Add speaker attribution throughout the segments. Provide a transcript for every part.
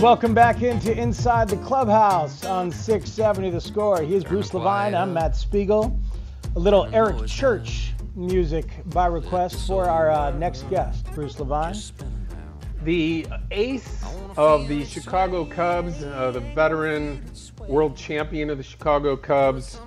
Speaker 1: Welcome back into Inside the Clubhouse on 670 The Score. Here's Bruce Levine. I'm Matt Spiegel. A little Eric Church music by request for our uh, next guest, Bruce Levine.
Speaker 2: The ace of the Chicago Cubs, uh, the veteran world champion of the Chicago Cubs,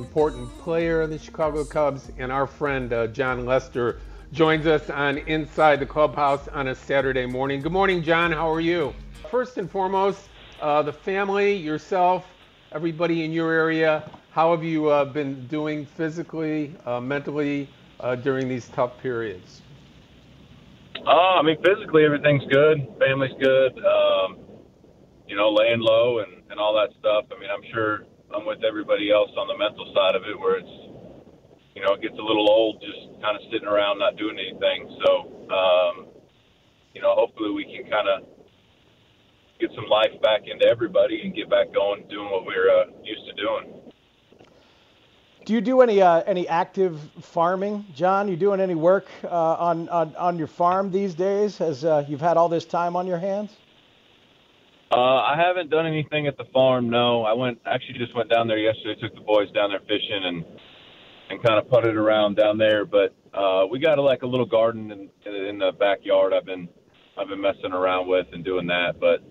Speaker 2: important player of the Chicago Cubs, and our friend uh, Jon Lester joins us on Inside the Clubhouse on a Saturday morning. Good morning, John. How are you? First and foremost, uh, the family, yourself, everybody in your area, how have you uh, been doing physically, uh, mentally uh, during these tough periods?
Speaker 3: Oh, I mean, physically everything's good. Family's good. Um, you know, laying low and, and all that stuff. I mean, I'm sure I'm with everybody else on the mental side of it, where it's, you know, it gets a little old just kind of sitting around not doing anything. So, um, you know, hopefully we can kind of get some life back into everybody and get back going, doing what we're uh, used to doing.
Speaker 1: Do you do any uh, any active farming, Jon? You doing any work uh, on, on on your farm these days? As uh, you've had all this time on your hands?
Speaker 3: Uh, I haven't done anything at the farm. No, I went actually just went down there yesterday. Took the boys down there fishing and and kind of putted around down there. But uh, we got a, like a little garden in in the backyard. I've been I've been messing around with and doing that. But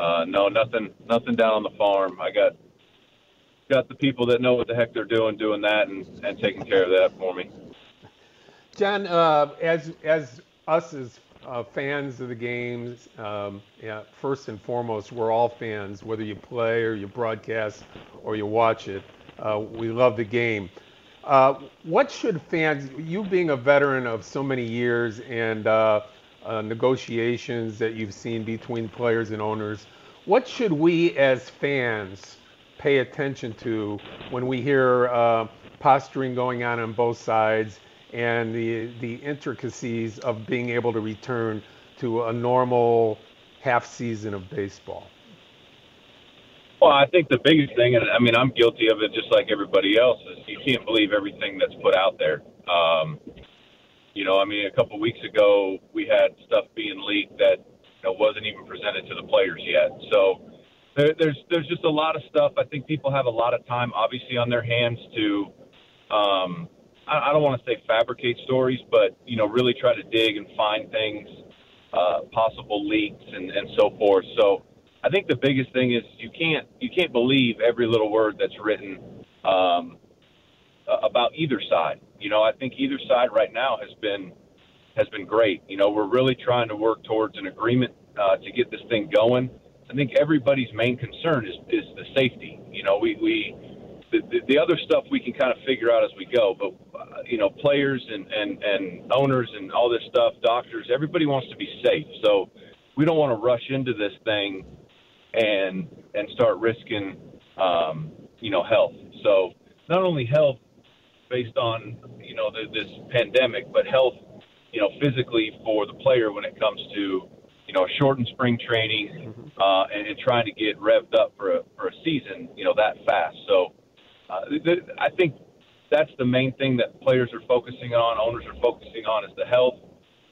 Speaker 3: uh, no, nothing nothing down on the farm. I got got the people that know what the heck they're doing doing that and and taking care of that for me.
Speaker 2: Jon, uh, as as us as uh, fans of the games, um, yeah, first and foremost, we're all fans, whether you play or you broadcast or you watch it. Uh, we love the game. Uh, what should fans, you being a veteran of so many years and uh, uh, negotiations that you've seen between players and owners, what should we as fans pay attention to when we hear uh, posturing going on on both sides and the the intricacies of being able to return to a normal half season of baseball?
Speaker 3: Well, I think the biggest thing, and I mean, I'm guilty of it just like everybody else, is you can't believe everything that's put out there. Um, you know, I mean, a couple of weeks ago, we had stuff being leaked that you know, wasn't even presented to the players yet. So there, there's there's just a lot of stuff. I think people have a lot of time, obviously, on their hands to. Um, I, I don't want to say fabricate stories, but you know, really try to dig and find things, uh, possible leaks and, and so forth. So I think the biggest thing is you can't you can't believe every little word that's written um, about either side. You know, I think either side right now has been has been great. You know, we're really trying to work towards an agreement uh, to get this thing going. I think everybody's main concern is is the safety. You know, we we the, the, the other stuff we can kind of figure out as we go, but uh, you know, players and and and owners and all this stuff, doctors, everybody wants to be safe. So we don't want to rush into this thing and and start risking um, you know health. So not only health based on you know the, this pandemic, but health you know physically for the player when it comes to you know shortened spring training uh, and, and trying to get revved up for a for a season you know that fast. So uh, th- I think that's the main thing that players are focusing on, owners are focusing on is the health,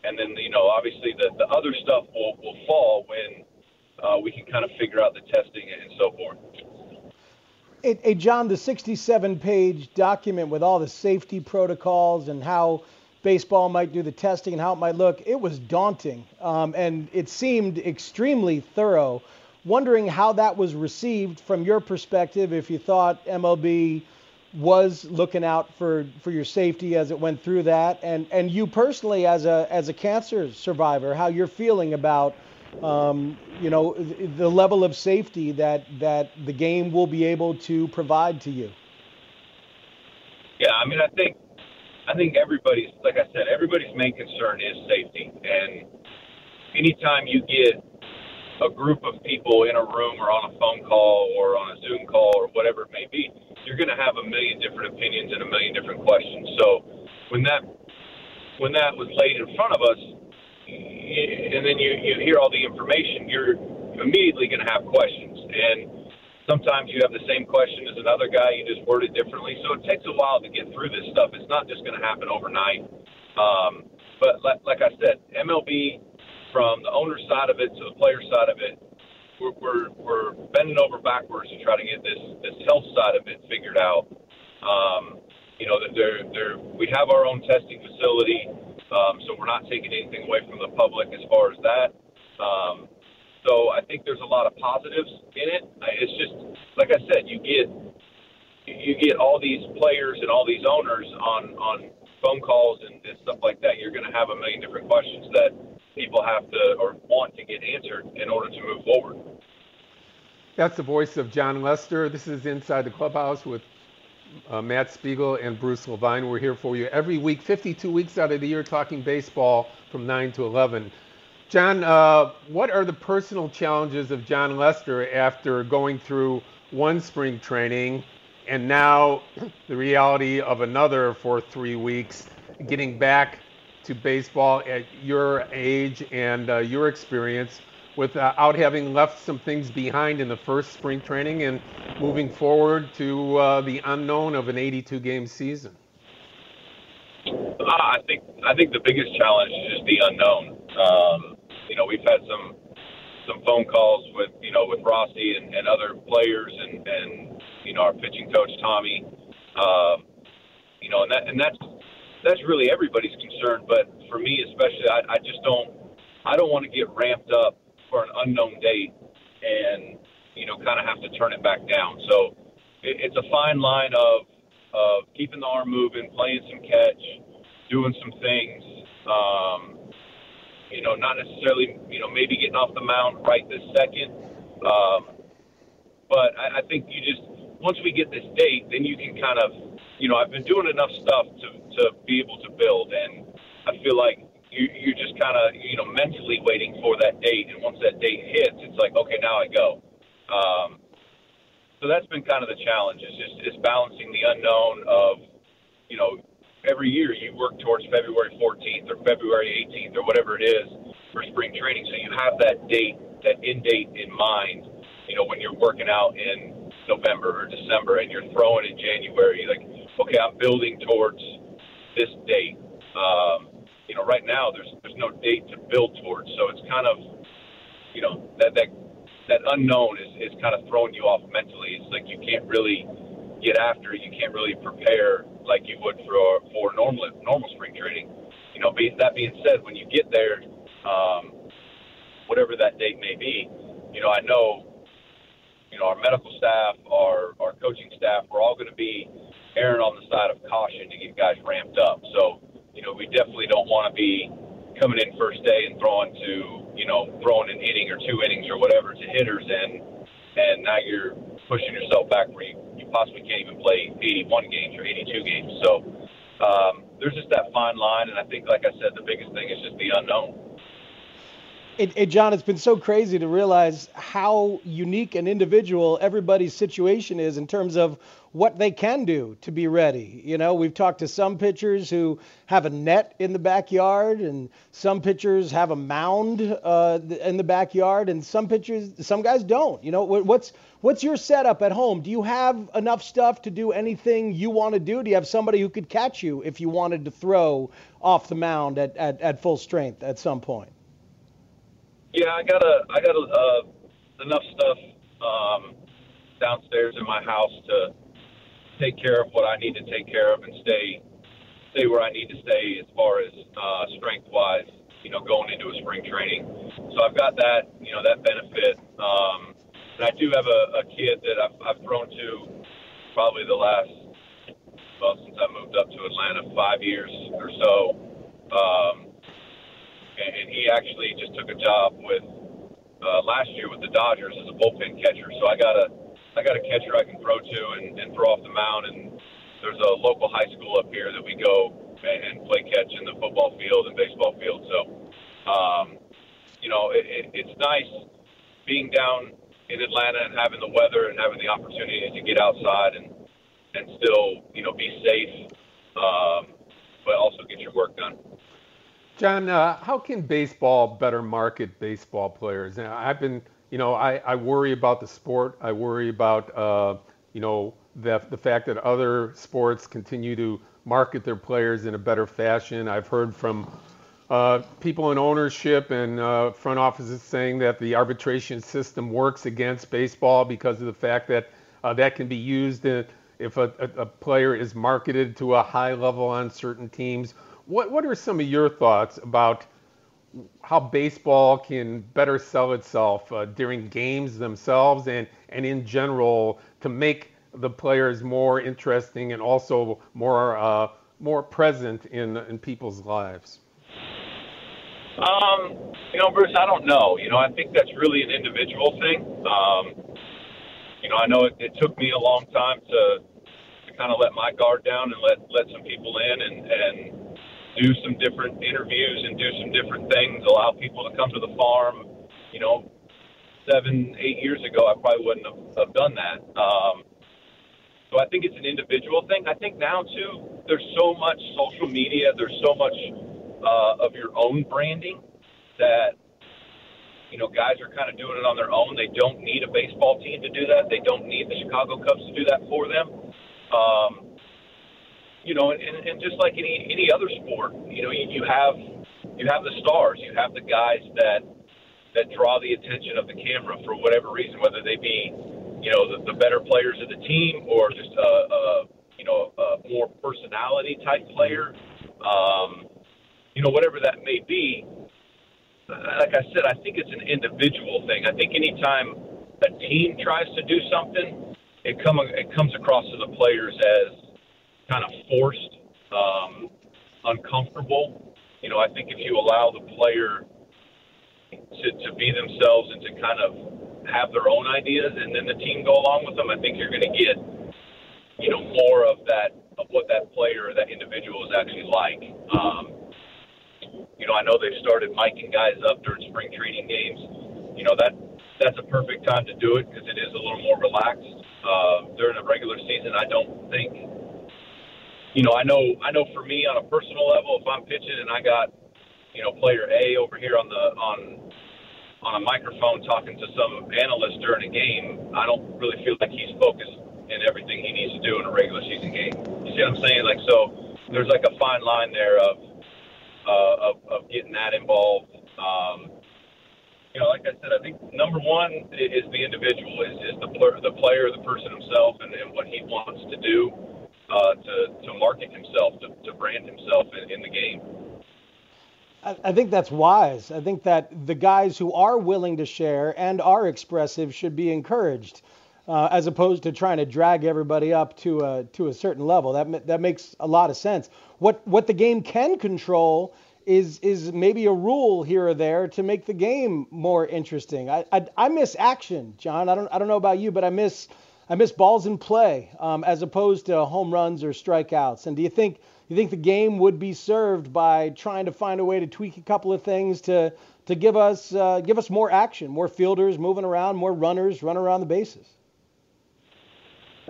Speaker 3: and then you know obviously the the other stuff will will fall when uh, we can kind of figure out the testing and so forth.
Speaker 1: Hey, hey, Jon, the 67 page document with all the safety protocols and how baseball might do the testing and how it might look. It was daunting, um, and it seemed extremely thorough. Wondering how that was received from your perspective, if you thought MLB was looking out for, for your safety as it went through that, and, and you personally as a as a cancer survivor, how you're feeling about um, you know the level of safety that that the game will be able to provide to you.
Speaker 3: Yeah, I mean, I think I think everybody's like I said, everybody's main concern is safety, and anytime you get a group of people in a room or on a phone call or on a Zoom call or whatever it may be, you're going to have a million different opinions and a million different questions. So when that when that was laid in front of us, and then you you hear all the information, you're immediately going to have questions. And sometimes you have the same question as another guy, you just word it differently. So it takes a while to get through this stuff. It's not just going to happen overnight. Um, but like, like I said, MLB from the owner side of it to the player side of it, we're, we're, we're bending over backwards to try to get this, this health side of it figured out. Um, you know, they're, they're, we have our own testing facility, um, so we're not taking anything away from the public as far as that. Um, so I think there's a lot of positives in it. It's just, like I said, you get you get all these players and all these owners on on phone calls and, and stuff like that. You're going to have a million different questions that people have to or want to get answered in order to move forward.
Speaker 2: That's the voice of Jon Lester. This is Inside the Clubhouse with uh, Matt Spiegel and Bruce Levine. We're here for you every week, 52 weeks out of the year, talking baseball from 9 to 11. John, uh, what are the personal challenges of Jon Lester after going through one spring training and now the reality of another for three weeks, getting back to baseball at your age and uh, your experience without uh, having left some things behind in the first spring training and moving forward to uh, the unknown of an 82 game season?
Speaker 3: Uh, I think I think the biggest challenge is just the unknown. Um, you know, we've had some some phone calls with you know with Rossy and, and other players and and you know our pitching coach Tommy. Um, you know, and that and that's that's really everybody's concern. But for me, especially, I, I just don't I don't want to get ramped up for an unknown date and you know kind of have to turn it back down. So it, it's a fine line of of keeping the arm moving, playing some catch, doing some things. Um, you know, not necessarily, you know, maybe getting off the mound right this second. Um, but I, I think you just once we get this date, then you can kind of, you know, I've been doing enough stuff to to be able to build, and I feel like you you're just kind of, you know, mentally waiting for that date, and once that date hits, it's like, okay, now I go. Um, so that's been kind of the challenge is just is balancing the unknown of, you know, every year you work towards February 14th or February 18th or whatever it is for spring training. So you have that date, that end date in mind, you know, when you're working out in November or December and you're throwing in January, like, okay, I'm building towards this date. Um, you know, right now there's there's no date to build towards, so it's kind of, you know, that that that unknown is, is kind of throwing you off mentally. It's like you can't really get after it. You can't really prepare like you would for for normal normal spring training. You know, be, that being said, when you get there, um, whatever that date may be, you know, I know, you know, our medical staff, our our coaching staff, we're all going to be erring on the side of caution to get guys ramped up. So, you know, we definitely don't want to be coming in first day and throwing to, you know, throwing an inning or two innings or whatever to hitters and and now you're pushing yourself back where you, you possibly can't even play 81 games or 82 games. So um, there's just that fine line, and I think, like I said, the biggest thing is just the unknown.
Speaker 1: It, it, Jon, it's been so crazy to realize how unique and individual everybody's situation is in terms of what they can do to be ready. You know, we've talked to some pitchers who have a net in the backyard, and some pitchers have a mound uh, in the backyard, and some pitchers, some guys don't. You know, what's what's your setup at home? Do you have enough stuff to do anything you want to do? Do you have somebody who could catch you if you wanted to throw off the mound at, at, at full strength at some point?
Speaker 3: Yeah, I got a I got a, uh, enough stuff um, downstairs in my house to take care of what I need to take care of and stay stay where I need to stay as far as uh, strength wise. You know, going into a spring training, so I've got that you know that benefit. Um, and I do have a, a kid that I've, I've thrown to probably the last well since I moved up to Atlanta five years or so. Um, and, and he actually just took a job with uh, last year with the Dodgers as a bullpen catcher. So I got a I got a catcher I can throw to and, and throw off the mound. And there's a local high school up here that we go and, play catch in the football field and baseball field. So, um, you know, it, it, it's nice being down in Atlanta and having the weather and having the opportunity to get outside and and still, you know, be safe, um, but also get your work done.
Speaker 2: Jon, uh, how can baseball better market baseball players? Now, I've been, you know, I, I worry about the sport. I worry about, uh, you know, the, the fact that other sports continue to market their players in a better fashion. I've heard from uh, people in ownership and uh, front offices saying that the arbitration system works against baseball because of the fact that uh, that can be used in, if a, a, a player is marketed to a high level on certain teams what what are some of your thoughts about how baseball can better sell itself uh, during games themselves and and in general to make the players more interesting and also more uh, more present in in people's lives?
Speaker 3: Um, you know, Bruce, I don't know. You know, I think that's really an individual thing. Um, you know, I know it, it took me a long time to, to kind of let my guard down and let let some people in and and do some different interviews and do some different things, allow people to come to the farm. You know, seven, eight years ago, I probably wouldn't have, have done that. Um, so I think it's an individual thing. I think now, too, there's so much social media, there's so much uh, of your own branding that, you know, guys are kind of doing it on their own. They don't need a baseball team to do that, they don't need the Chicago Cubs to do that for them. Um, you know, and, and just like any any other sport, you know, you, you have you have the stars, you have the guys that that draw the attention of the camera for whatever reason, whether they be, you know, the, the better players of the team or just a, a you know a more personality type player, um, you know, whatever that may be. Like I said, I think it's an individual thing. I think anytime a team tries to do something, it come it comes across to the players as kind of forced, um, uncomfortable. You know, I think if you allow the player to, to be themselves and to kind of have their own ideas and then the team go along with them, I think you're going to get, you know, more of that, of what that player or that individual is actually like. Um, you know, I know they've started miking guys up during spring training games. You know, that that's a perfect time to do it because it is a little more relaxed. Uh, during a regular season, I don't think you know, I know I know for me on a personal level, if I'm pitching and I got, you know, player A over here on the on on a microphone talking to some analyst during a game, I don't really feel like he's focused in everything he needs to do in a regular season game. You see what I'm saying? Like so, there's like a fine line there of uh, of, of getting that involved. Um, you know, like I said, I think number one is the individual, is, is the the player, the person himself, and, and what he wants to do uh, to, to market himself, to, to brand himself in, in the game.
Speaker 1: I think that's wise. I think that the guys who are willing to share and are expressive should be encouraged, uh, as opposed to trying to drag everybody up to a to a certain level. That that makes a lot of sense. What what the game can control is is maybe a rule here or there to make the game more interesting. I I, I miss action, Jon. I don't I don't know about you, but I miss I miss balls in play um, as opposed to home runs or strikeouts. And do you think you think the game would be served by trying to find a way to tweak a couple of things to to give us uh, give us more action, more fielders moving around, more runners running around the bases?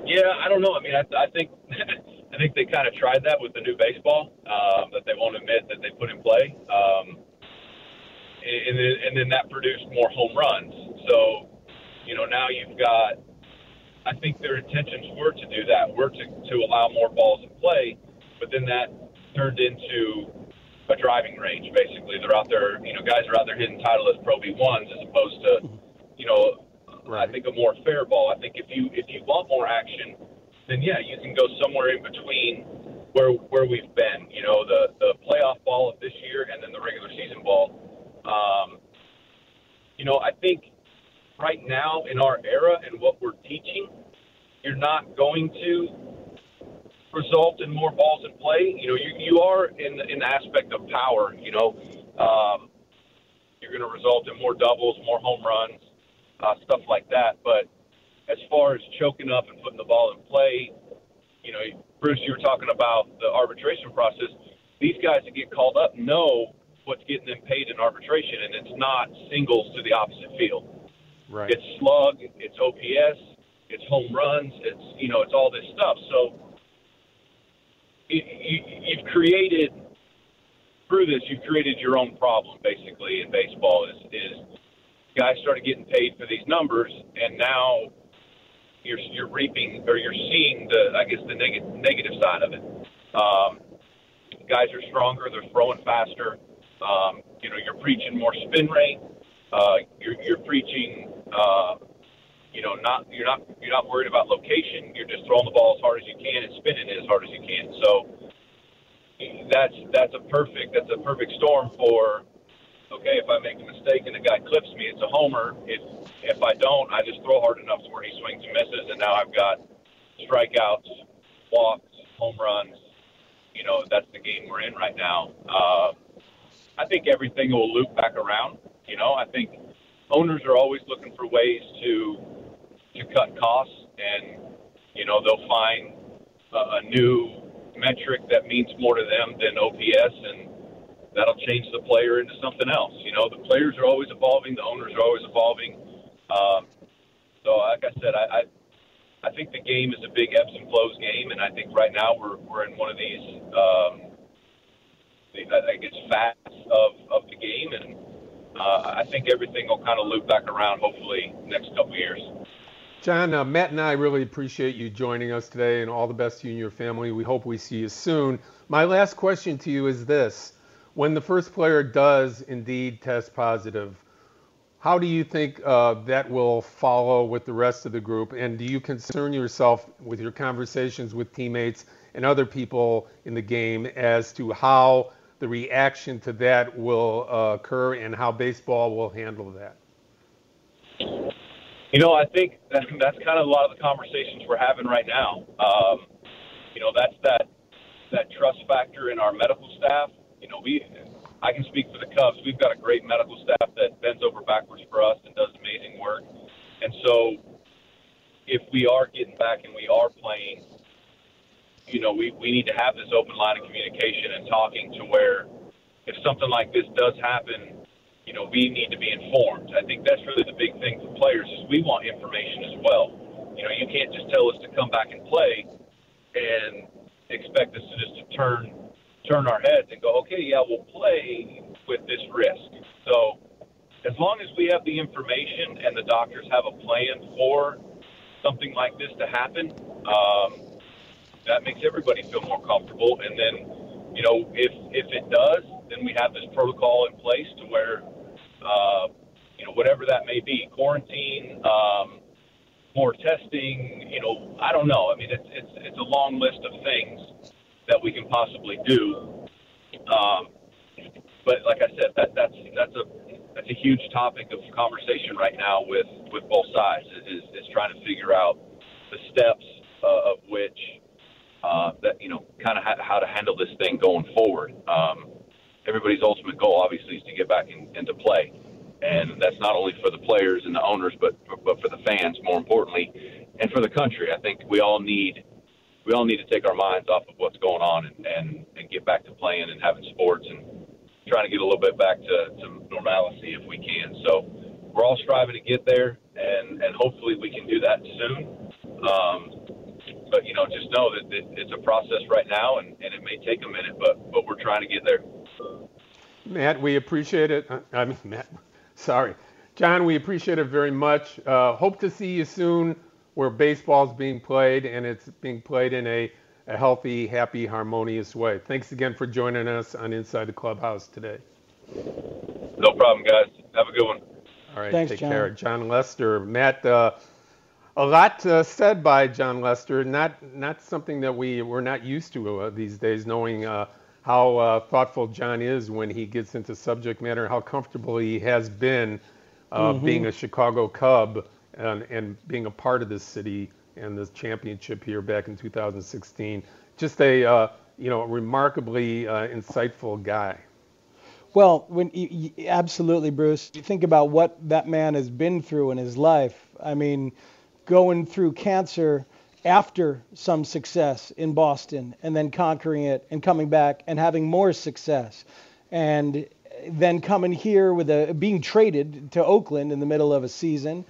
Speaker 3: Yeah, I don't know. I mean, I, I think I think they kind of tried that with the new baseball um, that they won't admit that they put in play, um, and, and then that produced more home runs. So, you know, now you've got I think their intentions were to do that, were to, to allow more balls in play, but then that turned into a driving range. Basically, they're out there. You know, guys are out there hitting Titleist Pro V ones as opposed to, you know, right. I think a more fair ball. I think if you if you want more action, then yeah, you can go somewhere in between where where we've been. You know, the the playoff ball of this year and then the regular season ball. Um, you know, I think right now in our era and what we're teaching, you're not going to result in more balls in play. You know, you, you are in the aspect of power. You know, um, you're going to result in more doubles, more home runs, uh, stuff like that. But as far as choking up and putting the ball in play, you know, Bruce, you were talking about the arbitration process. These guys that get called up know what's getting them paid in arbitration, and it's not singles to the opposite field.
Speaker 2: Right.
Speaker 3: It's slug, it's OPS, it's home runs, it's you know, it's all this stuff. So you, you, you've created through this, you've created your own problem basically in baseball. Is is guys started getting paid for these numbers, and now you're you're reaping or you're seeing the I guess the negative negative side of it. Um, guys are stronger, they're throwing faster. Um, you know, you're preaching more spin rate. Uh, you're, you're preaching, uh, you know, not you're not you're not worried about location. You're just throwing the ball as hard as you can and spinning it as hard as you can. So that's that's a perfect that's a perfect storm for. Okay, if I make a mistake and the guy clips me, it's a homer. If if I don't, I just throw hard enough to where he swings and misses, and now I've got strikeouts, walks, home runs. You know, that's the game we're in right now. Uh, I think everything will loop back around. You know, I think owners are always looking for ways to to cut costs, and you know they'll find a, a new metric that means more to them than OPS, and that'll change the player into something else. You know, the players are always evolving, the owners are always evolving. Um, so, like I said, I, I I think the game is a big ebbs and flows game, and I think right now we're we're in one of these. Um, I guess facts of, of the game, and uh, I think everything will kind of loop back around. Hopefully, next couple years.
Speaker 2: Jon, uh, Matt and I really appreciate you joining us today, and all the best to you and your family. We hope we see you soon. My last question to you is this: When the first player does indeed test positive, how do you think uh, that will follow with the rest of the group? And do you concern yourself with your conversations with teammates and other people in the game as to how the reaction to that will uh, occur and how baseball will handle that?
Speaker 3: You know, I think that, that's kind of a lot of the conversations we're having right now. Um, you know, that's that that trust factor in our medical staff. You know, we I can speak for the Cubs. We've got a great medical staff that bends over backwards for us and does amazing work. And so, if we are getting back and we are playing, you know, we, we need to have this open line of communication and talking to where if something like this does happen, you know, we need to be informed. I think that's really the big thing for players is we want information as well. You know, you can't just tell us to come back and play and expect us to just to turn turn our heads and go, okay, yeah, we'll play with this risk. So as long as we have the information and the doctors have a plan for something like this to happen, um, that makes everybody feel more comfortable. And then, you know, if if it does, then we have this protocol in place to where, uh, you know, whatever that may be, quarantine, um, more testing, you know, I don't know. I mean, it's it's it's a long list of things that we can possibly do. Um, but like I said, that that's that's a that's a huge topic of conversation right now with with both sides. Is is trying to figure out the steps uh, of which uh, that you know kind of ha- how to handle this thing going forward. Um, everybody's ultimate goal, obviously, is to get back in, into play, and that's not only for the players and the owners, but but for the fans, more importantly, and for the country. I think we all need we all need to take our minds off of what's going on and and, and get back to playing and having sports and trying to get a little bit back to, to normalcy if we can. So we're all striving to get there, and and hopefully we can do that soon. Um, but you know, just know that it's a process right now, and, and it may take a minute, but but we're trying to get there.
Speaker 2: Matt, we appreciate it. Uh, I mean, Matt, sorry, Jon, we appreciate it very much. Uh, hope to see you soon, where baseball's being played, and it's being played in a, a healthy, happy, harmonious way. Thanks again for joining us on Inside the Clubhouse today.
Speaker 3: No problem, guys. Have a good one.
Speaker 2: All right,
Speaker 1: Thanks,
Speaker 2: take
Speaker 1: Jon.
Speaker 2: care. Jon Lester, Matt. Uh, a lot uh, said by Jon Lester. Not not something that we we're not used to uh, these days, knowing uh, how uh, thoughtful John is when he gets into subject matter, how comfortable he has been uh, mm-hmm. being a Chicago Cub and, and being a part of this city and this championship here back in 2016. Just a uh, you know remarkably insightful guy.
Speaker 1: Well, when you, absolutely, Bruce, you think about what that man has been through in his life. I mean, going through cancer after some success in Boston and then conquering it and coming back and having more success. And then coming here with a being traded to Oakland in the middle of a season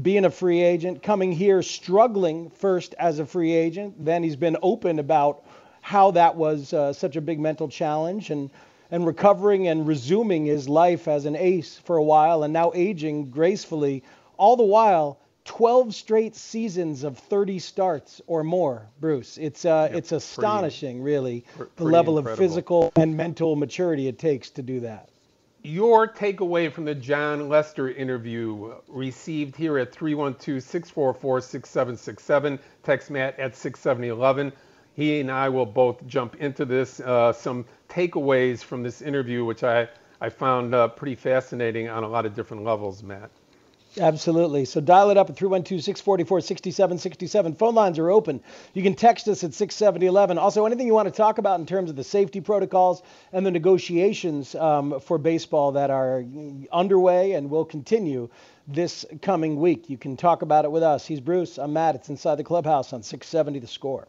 Speaker 1: being a free agent coming here struggling first as a free agent. Then he's been open about how that was uh, such a big mental challenge and and recovering and resuming his life as an ace for a while and now aging gracefully, all the while 12 straight seasons of 30 starts or more, Bruce. It's uh, it's astonishing, pretty, really, the level incredible. of physical and mental maturity it takes to do that.
Speaker 2: Your takeaway from the Jon Lester interview received here at 312 644 6767. Text Matt at 67011 he and I will both jump into this. Uh, some takeaways from this interview, which I, I found uh, pretty fascinating on a lot of different levels, Matt.
Speaker 1: Absolutely. So dial it up at 312 644 6767. Phone lines are open. You can text us at 67011. Also, anything you want to talk about in terms of the safety protocols and the negotiations um, for baseball that are underway and will continue this coming week, you can talk about it with us. He's Bruce. I'm Matt. It's Inside the Clubhouse on 670 The Score.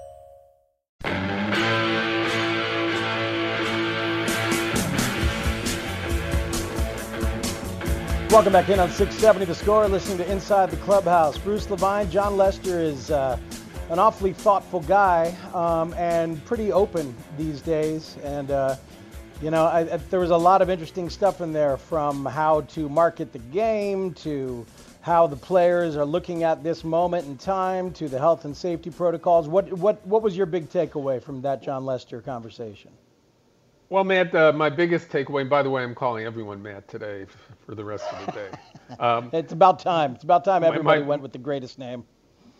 Speaker 1: Welcome back in on 670 The Score, listening to Inside the Clubhouse. Bruce Levine, Jon Lester is uh, an awfully thoughtful guy um, and pretty open these days. And, uh, you know, I, I, there was a lot of interesting stuff in there from how to market the game to how the players are looking at this moment in time to the health and safety protocols. What, what, what was your big takeaway from that Jon Lester conversation?
Speaker 2: Well, Matt, uh, my biggest takeaway, and by the way, I'm calling everyone Matt today for the rest of the day.
Speaker 1: Um, it's about time. It's about time everybody my, my, went with the greatest name.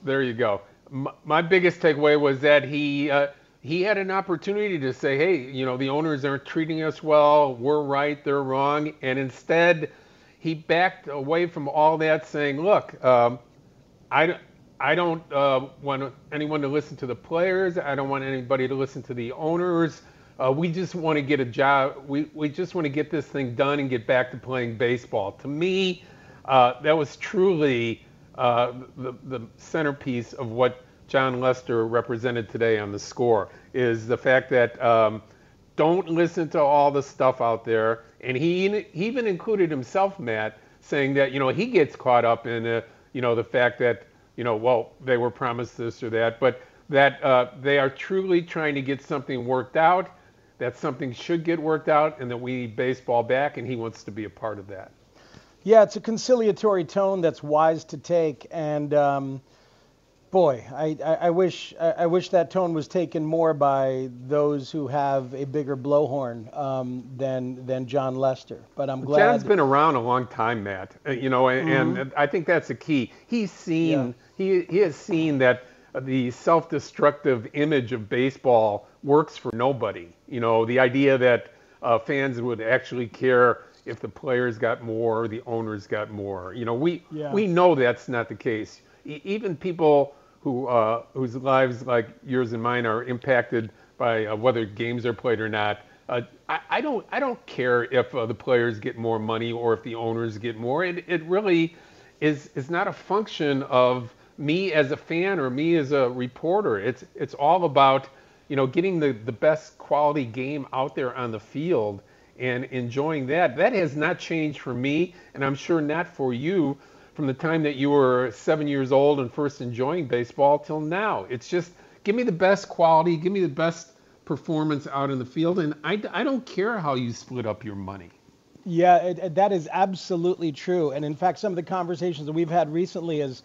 Speaker 2: There you go. My, my biggest takeaway was that he uh, he had an opportunity to say, hey, you know, the owners aren't treating us well. We're right, they're wrong, and instead he backed away from all that, saying, look, um, I. I don't uh, want anyone to listen to the players. I don't want anybody to listen to the owners. Uh, we just want to get a job. We, we just want to get this thing done and get back to playing baseball. To me, uh, that was truly uh, the, the centerpiece of what Jon Lester represented today on the score is the fact that um, don't listen to all the stuff out there. And he, he even included himself, Matt, saying that, you know, he gets caught up in, uh, you know, the fact that, you know, well, they were promised this or that, but that uh, they are truly trying to get something worked out that something should get worked out and that we need baseball back, and he wants to be a part of that.
Speaker 1: Yeah, it's a conciliatory tone that's wise to take, and um, boy, I, I, I wish I, I, wish that tone was taken more by those who have a bigger blowhorn um, than than Jon Lester. But I'm glad.
Speaker 2: Jon's been around a long time, Matt. Uh, you know, and, mm-hmm. and I think that's the key. He's seen yeah. he he has seen that the self-destructive image of baseball works for nobody. You know, the idea that uh, fans would actually care if the players got more or the owners got more. You know, we yeah. we know that's not the case. even people who uh, whose lives like yours and mine are impacted by uh, whether games are played or not. Uh, I, I, don't I don't care if uh, the players get more money or if the owners get more. It it really is is not a function of me as a fan or me as a reporter. It's it's all about you know getting the the best quality game out there on the field and enjoying that. That has not changed for me, and I'm sure not for you from the time that you were seven years old and first enjoying baseball till now. It's just give me the best quality, give me the best performance out in the field, and I, I don't care how you split up your money.
Speaker 1: Yeah, it, it, that is absolutely true. And in fact, some of the conversations that we've had recently is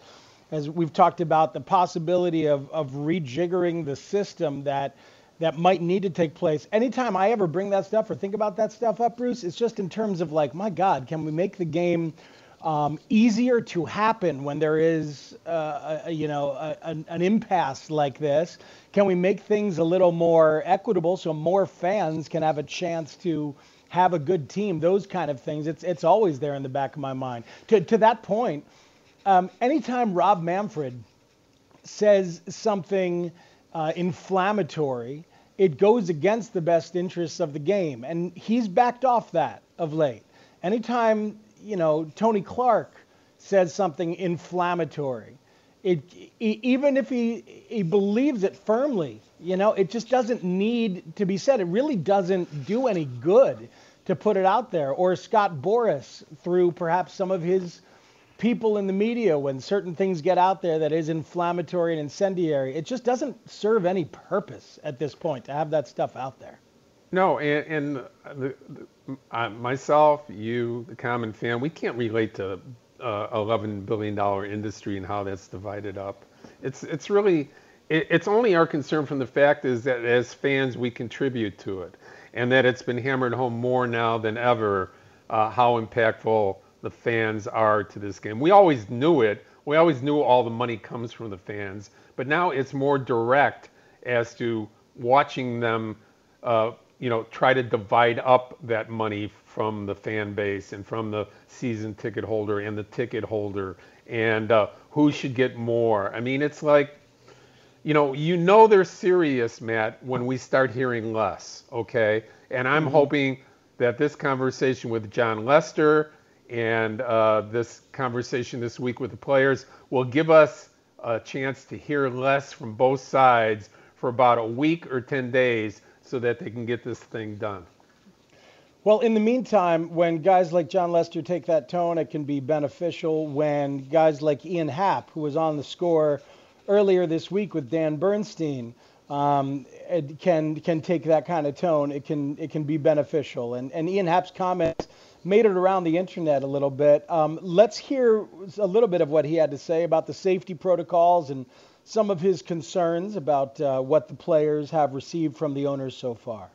Speaker 1: as we've talked about the possibility of, of rejiggering the system that that might need to take place. Anytime I ever bring that stuff or think about that stuff up, Bruce, it's just in terms of like, my God, can we make the game um, easier to happen when there is, uh, a, you know, a, an, an impasse like this? Can we make things a little more equitable so more fans can have a chance to have a good team? Those kind of things. It's it's always there in the back of my mind. To to that point, um, anytime Rob Manfred says something uh, inflammatory, it goes against the best interests of the game, and he's backed off that of late. Anytime you know Tony Clark says something inflammatory, it, even if he he believes it firmly, you know, it just doesn't need to be said. It really doesn't do any good to put it out there. Or Scott Boras, through perhaps some of his people in the media when certain things get out there that is inflammatory and incendiary. It just doesn't serve any purpose at this point to have that stuff out there.
Speaker 2: No, and, and the, the, myself, you, the common fan, we can't relate to uh, 11 billion dollar industry and how that's divided up. It's it's really it, it's only our concern from the fact is that as fans we contribute to it, and that it's been hammered home more now than ever uh, how impactful the fans are to this game. We always knew it. We always knew all the money comes from the fans, but now it's more direct as to watching them, uh, you know, try to divide up that money from the fan base and from the season ticket holder and the ticket holder and uh, who should get more. I mean, it's like, you know, you know they're serious, Matt, when we start hearing less, okay? And I'm mm-hmm. hoping that this conversation with Jon Lester and uh, this conversation this week with the players will give us a chance to hear less from both sides for about a week or 10 days so that they can get this thing done.
Speaker 1: Well, in the meantime, when guys like Jon Lester take that tone, it can be beneficial. When guys like Ian Happ, who was on the score earlier this week with Dan Bernstein, um, can can take that kind of tone, it can it can be beneficial. And and Ian Happ's comments made it around the internet a little bit. Um, let's hear a little bit of what he had to say about the safety protocols and some of his concerns about uh, what the players have received from the owners so far.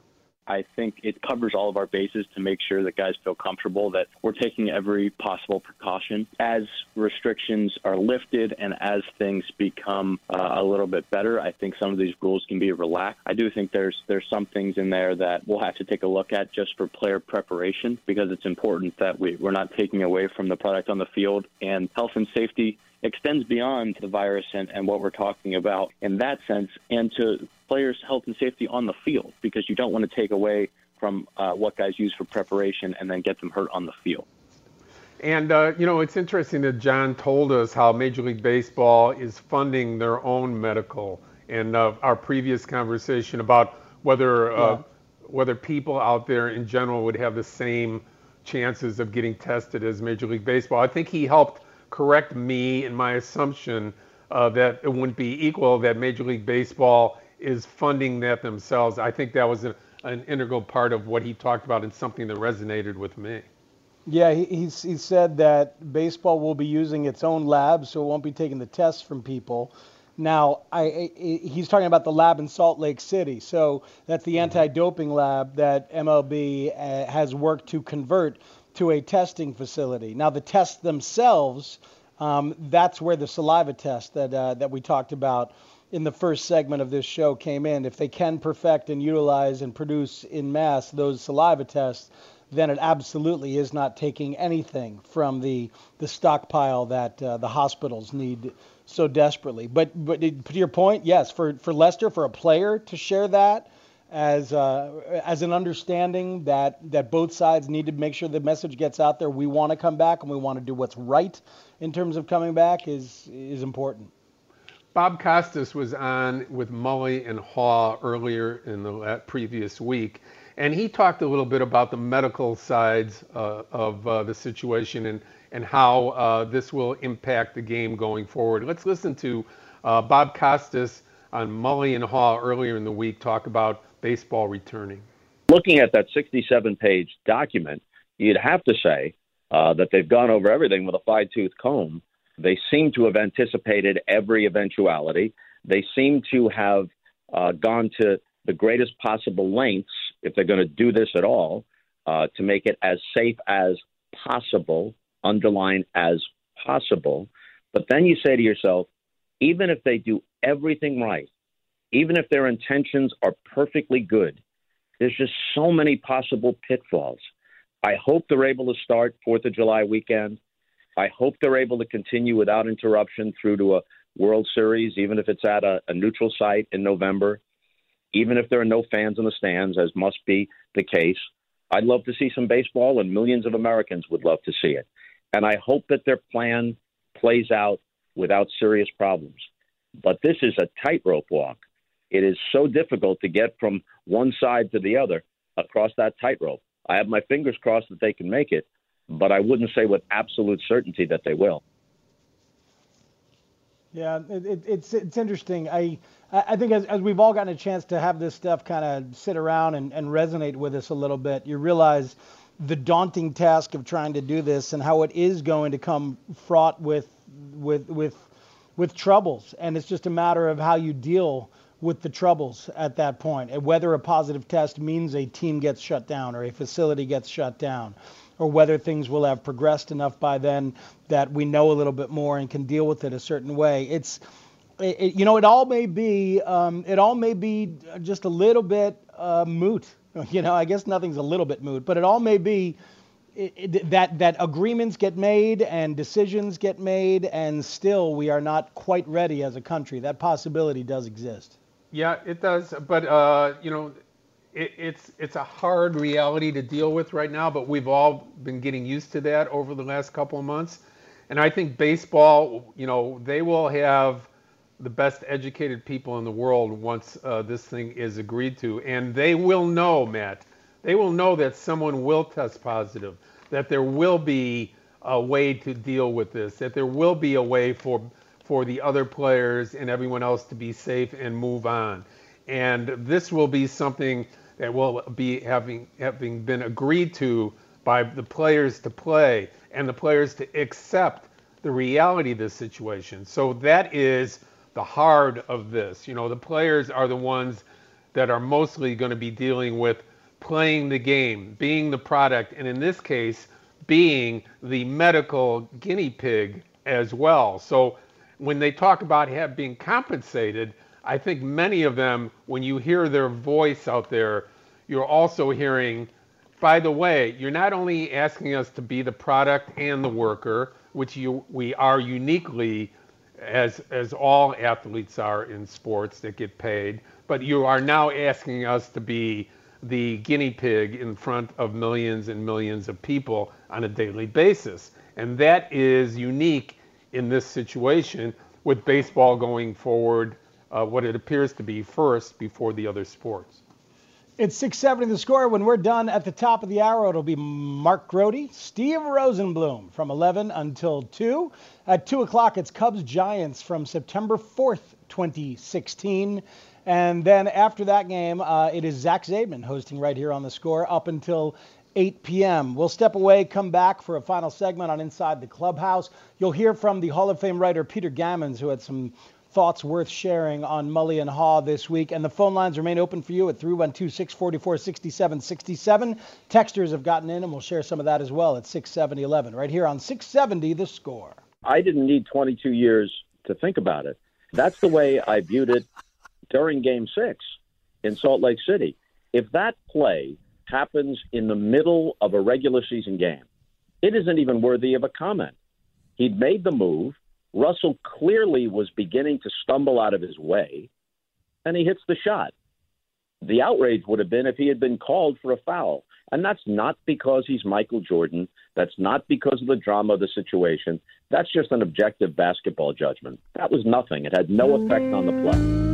Speaker 4: I think it covers all of our bases to make sure that guys feel comfortable that we're taking every possible precaution. As restrictions are lifted and as things become uh, a little bit better, I think some of these rules can be relaxed. I do think there's there's some things in there that we'll have to take a look at just for player preparation because it's important that we, we're not taking away from the product on the field and health and safety extends beyond the virus and, and what we're talking about in that sense and to players' health and safety on the field because you don't want to take away from uh, what guys use for preparation and then get them hurt on the field.
Speaker 2: And, uh, you know, it's interesting that Jon told us how Major League Baseball is funding their own medical. And uh, our previous conversation about whether, uh, yeah. whether people out there in general would have the same chances of getting tested as Major League Baseball. I think he helped correct me in my assumption uh, that it wouldn't be equal, that Major League Baseball is funding that themselves. I think that was a, an integral part of what he talked about and something that resonated with me.
Speaker 1: Yeah, he, he, he said that baseball will be using its own lab, so it won't be taking the tests from people. Now, I, I, he's talking about the lab in Salt Lake City. So that's the mm-hmm. anti-doping lab that MLB uh, has worked to convert to a testing facility. Now, the tests themselves, um, that's where the saliva test that uh, that we talked about in the first segment of this show came in. If they can perfect and utilize and produce in mass those saliva tests, then it absolutely is not taking anything from the the stockpile that uh, the hospitals need so desperately. But but to your point, yes, for for Lester, for a player to share that as uh, as an understanding that that both sides need to make sure the message gets out there. We want to come back and we want to do what's right in terms of coming back is is important.
Speaker 2: Bob Costas was on with Mully and Haw earlier in the previous week, and he talked a little bit about the medical sides uh, of uh, the situation and and how uh, this will impact the game going forward. Let's listen to uh, Bob Costas on Mully and Haw earlier in the week talk about baseball returning.
Speaker 5: Looking at that 67 page document, you'd have to say uh, that they've gone over everything with a fine tooth comb. They seem to have anticipated every eventuality. They seem to have uh, gone to the greatest possible lengths, if they're going to do this at all, uh, to make it as safe as possible, underline as possible. But then you say to yourself, even if they do everything right, even if their intentions are perfectly good, there's just so many possible pitfalls. I hope they're able to start Fourth of July weekend. I hope they're able to continue without interruption through to a World Series, even if it's at a, a neutral site in November, even if there are no fans in the stands, as must be the case. I'd love to see some baseball, and millions of Americans would love to see it. And I hope that their plan plays out without serious problems. But this is a tightrope walk. It is so difficult to get from one side to the other across that tightrope. I have my fingers crossed that they can make it, but I wouldn't say with absolute certainty that they will.
Speaker 1: Yeah, it, it, it's it's interesting. I I think as, as we've all gotten a chance to have this stuff kind of sit around and, and resonate with us a little bit, you realize the daunting task of trying to do this and how it is going to come fraught with with with with troubles, and it's just a matter of how you deal with the troubles at that point, and whether a positive test means a team gets shut down or a facility gets shut down, or whether things will have progressed enough by then that we know a little bit more and can deal with it a certain way. It's, it, you know, it all may be, um, it all may be just a little bit uh, moot. You know, I guess nothing's a little bit moot, but it all may be. It, that that agreements get made and decisions get made, and still we are not quite ready as a country. That possibility does exist.
Speaker 2: Yeah, it does. But uh, you know, it, it's it's a hard reality to deal with right now. But we've all been getting used to that over the last couple of months. And I think baseball, you know, they will have the best educated people in the world once uh, this thing is agreed to, and they will know, Matt. They will know that someone will test positive, that there will be a way to deal with this, that there will be a way for for the other players and everyone else to be safe and move on. And this will be something that will be having having been agreed to by the players to play and the players to accept the reality of this situation. So that is the hard of this. You know, the players are the ones that are mostly going to be dealing with playing the game, being the product, and in this case, being the medical guinea pig as well. So when they talk about have being compensated, I think many of them, when you hear their voice out there, you're also hearing, by the way, you're not only asking us to be the product and the worker, which you, we are uniquely, as as all athletes are in sports that get paid, but you are now asking us to be the guinea pig in front of millions and millions of people on a daily basis, and that is unique in this situation with baseball going forward, uh, what it appears to be first before the other sports.
Speaker 1: It's 670 the score. When we're done at the top of the hour, it'll be Mark Grote, Steve Rosenbloom from 11 until 2. At 2 o'clock, it's Cubs Giants from September 4th, 2016. And then after that game, uh, it is Zach Zaidman hosting right here on the score up until 8 p.m. We'll step away, come back for a final segment on Inside the Clubhouse. You'll hear from the Hall of Fame writer Peter Gammons, who had some thoughts worth sharing on Mully and Haugh this week. And the phone lines remain open for you at 312 644 6767. Texters have gotten in, and we'll share some of that as well at 67011, right here on 670 The Score.
Speaker 5: I didn't need 22 years to think about it. That's the way I viewed it during Game 6 in Salt Lake City. If that play happens in the middle of a regular season game, it isn't even worthy of a comment. He'd made the move. Russell clearly was beginning to stumble out of his way, and he hits the shot. The outrage would have been if he had been called for a foul. And that's not because he's Michael Jordan. That's not because of the drama of the situation. That's just an objective basketball judgment. That was nothing. It had no effect on the play.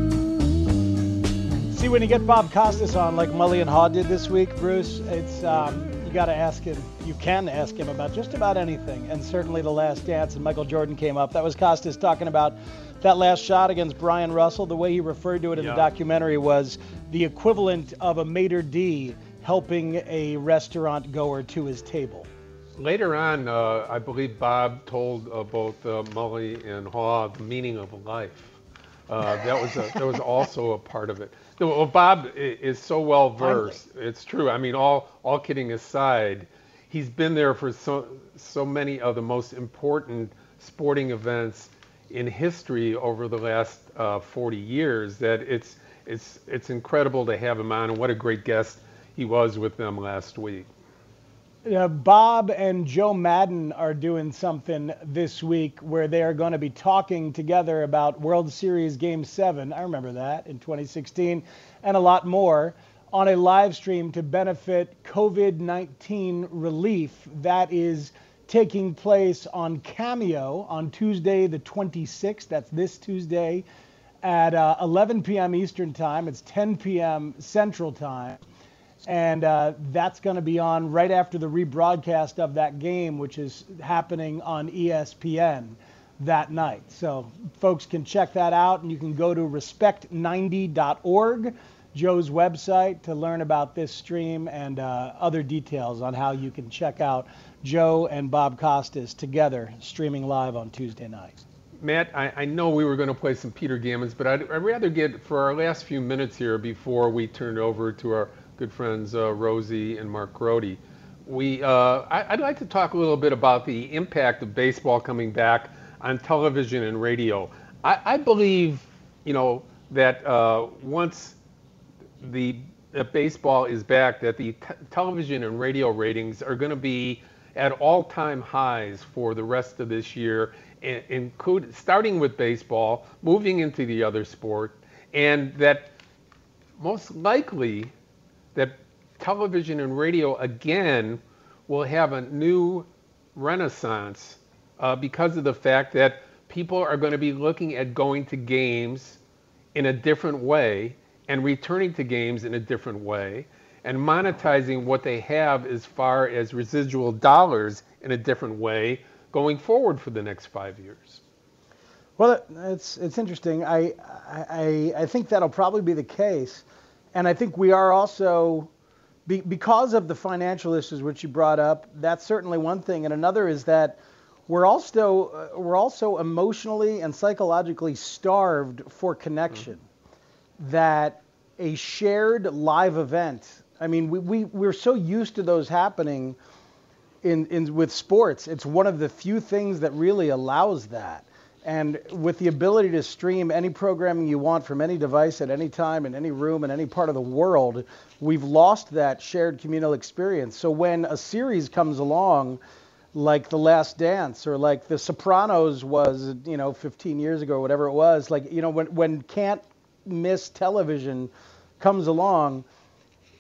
Speaker 1: See, when you get Bob Costas on, like Mully and Haugh did this week, Bruce, it's um, you got to ask him. You can ask him about just about anything, and certainly the Last Dance and Michael Jordan came up. That was Costas talking about that last shot against Bryon Russell. The way he referred to it in yeah. the documentary was the equivalent of a maitre d' helping a restaurant goer to his table.
Speaker 2: Later on, uh, I believe Bob told uh, both uh, Mully and Haugh the meaning of life. Uh, that was a, that was also a part of it. well, Bob is so well versed. It's true. I mean, all all kidding aside, he's been there for so so many of the most important sporting events in history over the last uh, 40 years that it's it's it's incredible to have him on, and what a great guest he was with them last week.
Speaker 1: Uh, Bob and Joe Maddon are doing something this week where they are going to be talking together about World Series Game 7. I remember that in 2016 and a lot more on a live stream to benefit COVID 19 relief that is taking place on Cameo on Tuesday, the 26th. That's this Tuesday at uh, 11 p.m. Eastern Time. It's 10 p.m. Central Time and uh, that's going to be on right after the rebroadcast of that game, which is happening on ESPN that night. So folks can check that out, and you can go to respect90.org, Joe's website, to learn about this stream and uh, other details on how you can check out Joe and Bob Costas together streaming live on Tuesday night.
Speaker 2: Matt, I, I, know we were going to play some Peter Gammons, but I'd, I'd, rather get for our last few minutes here before we turn it over to our good friends uh, Rosie and Mark Grote. We, uh, I, would like to talk a little bit about the impact of baseball coming back on television and radio. I, I believe, you know, that uh, once the baseball is back, that the t- television and radio ratings are going to be at all-time highs for the rest of this year, and, include starting with baseball, moving into the other sport, and that most likely that television and radio again will have a new renaissance uh, because of the fact that people are going to be looking at going to games in a different way and returning to games in a different way and monetizing what they have as far as residual dollars in a different way going forward for the next five years.
Speaker 1: Well, it's it's interesting. I I I think that'll probably be the case. And I think we are also, be, because of the financial issues which you brought up, that's certainly one thing. And another is that we're also uh, we're also emotionally and psychologically starved for connection. Mm-hmm. That a shared live event. I mean, we, we we're so used to those happening in, in with sports. It's one of the few things that really allows that. And with the ability to stream any programming you want from any device at any time, in any room, in any part of the world, we've lost that shared communal experience. So when a series comes along, like The Last Dance or like The Sopranos was, you know, 15 years ago or whatever it was, like, you know, when, when can't miss television comes along,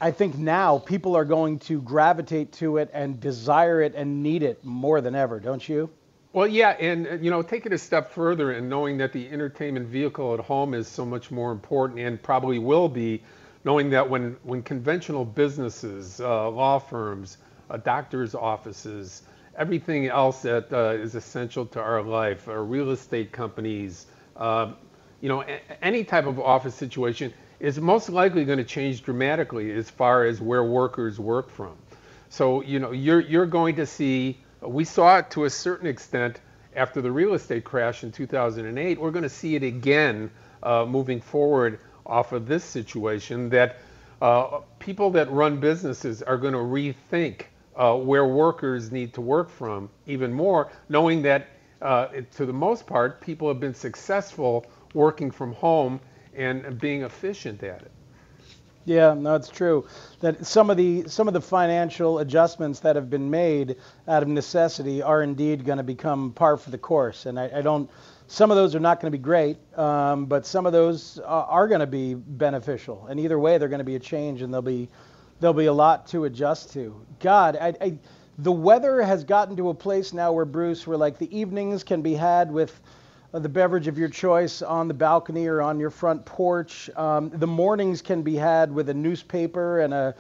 Speaker 1: I think now people are going to gravitate to it and desire it and need it more than ever, don't you?
Speaker 2: Well, yeah, and uh, you know, take it a step further and knowing that the entertainment vehicle at home is so much more important and probably will be, knowing that when when conventional businesses, uh, law firms, uh, doctors' offices, everything else that uh, is essential to our life, our real estate companies, uh, you know, any type of office situation is most likely going to change dramatically as far as where workers work from. So, you know, you're you're going to see we saw it to a certain extent after the real estate crash in 2008. We're going to see it again uh, moving forward off of this situation that uh, people that run businesses are going to rethink uh, where workers need to work from even more, knowing that uh, to the most part, people have been successful working from home and being efficient at it.
Speaker 1: Yeah, no, it's true that some of the some of the financial adjustments that have been made out of necessity are indeed going to become par for the course, and I, I don't. Some of those are not going to be great, um, but some of those are, going to be beneficial, and either way, they're going to be a change, and there'll be there'll be a lot to adjust to. God, I, I, the weather has gotten to a place now where Bruce, where like the evenings can be had with the beverage of your choice on the balcony or on your front porch. Um, the mornings can be had with a newspaper and a,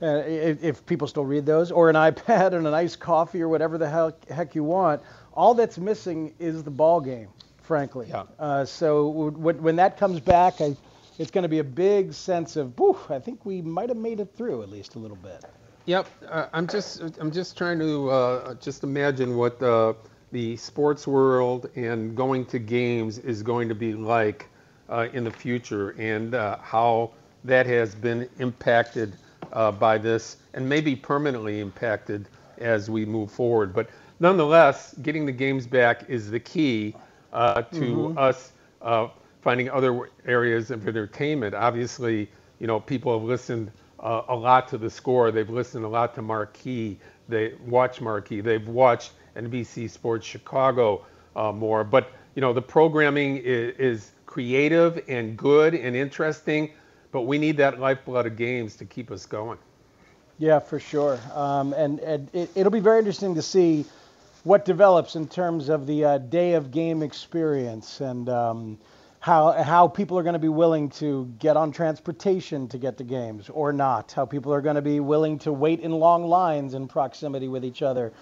Speaker 1: uh, if, if, people still read those, or an iPad and an iced coffee or whatever the heck, heck you want. All that's missing is the ball game, frankly.
Speaker 2: Yeah.
Speaker 1: Uh, so w- when that comes back, I, it's going to be a big sense of, Woof, I think we might have made it through at least a little bit.
Speaker 2: Yep. Uh, I'm just I'm just trying to uh, just imagine what the the sports world and going to games is going to be like uh, in the future and uh, how that has been impacted uh, by this and maybe permanently impacted as we move forward. But nonetheless, getting the games back is the key uh, to mm-hmm. us uh, finding other areas of entertainment. Obviously, you know, people have listened uh, a lot to the score. They've listened a lot to Marquee. They watch Marquee. They've watched NBC Sports Chicago uh, more. But you know, the programming is, is, creative and good and interesting, but we need that lifeblood of games to keep us going.
Speaker 1: Yeah, for sure. Um, and, and it, will be very interesting to see what develops in terms of the uh, day of game experience and um, how how people are going to be willing to get on transportation to get to games or not. How people are going to be willing to wait in long lines in proximity with each other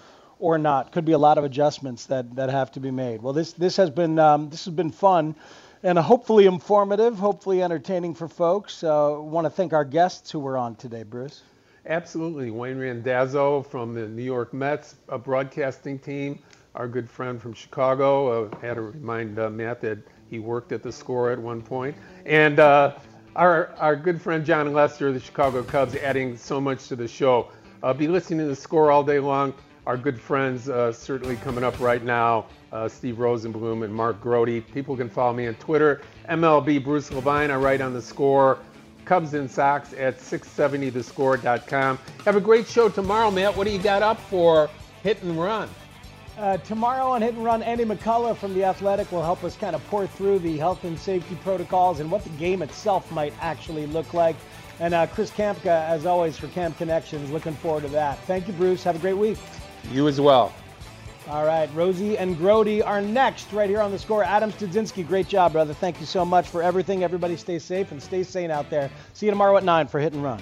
Speaker 1: or not. Could be a lot of adjustments that, that have to be made. Well, this this has been um, this has been fun, and hopefully informative, hopefully entertaining for folks. Uh, Want to thank our guests who were on today, Bruce.
Speaker 2: Absolutely, Wayne Randazzo from the New York Mets broadcasting team, our good friend from Chicago. Uh, had to remind uh, Matt that he worked at the score at one point, and uh, our our good friend Jon Lester, of the Chicago Cubs, adding so much to the show. Uh, be listening to the score all day long our good friends uh, certainly coming up right now, uh, Steve Rosenbloom and Mark Grote. People can follow me on Twitter, MLB Bruce Levine. I write on the score, Cubs and Sox at 670thescore.com. Have a great show tomorrow, Matt. What do you got up for Hit and Run?
Speaker 1: Uh, tomorrow on Hit and Run, Andy McCullough from The Athletic will help us kind of pour through the health and safety protocols and what the game itself might actually look like. And uh, Chris Kamka, as always, for Camp Connections. Looking forward to that. Thank you, Bruce. Have a great week.
Speaker 2: You as well.
Speaker 1: All right, Rosie and Grote are next right here on the score. Adam Studzinski, great job, brother. Thank you so much for everything. Everybody stay safe and stay sane out there. See you tomorrow at 9 for Hit and Run.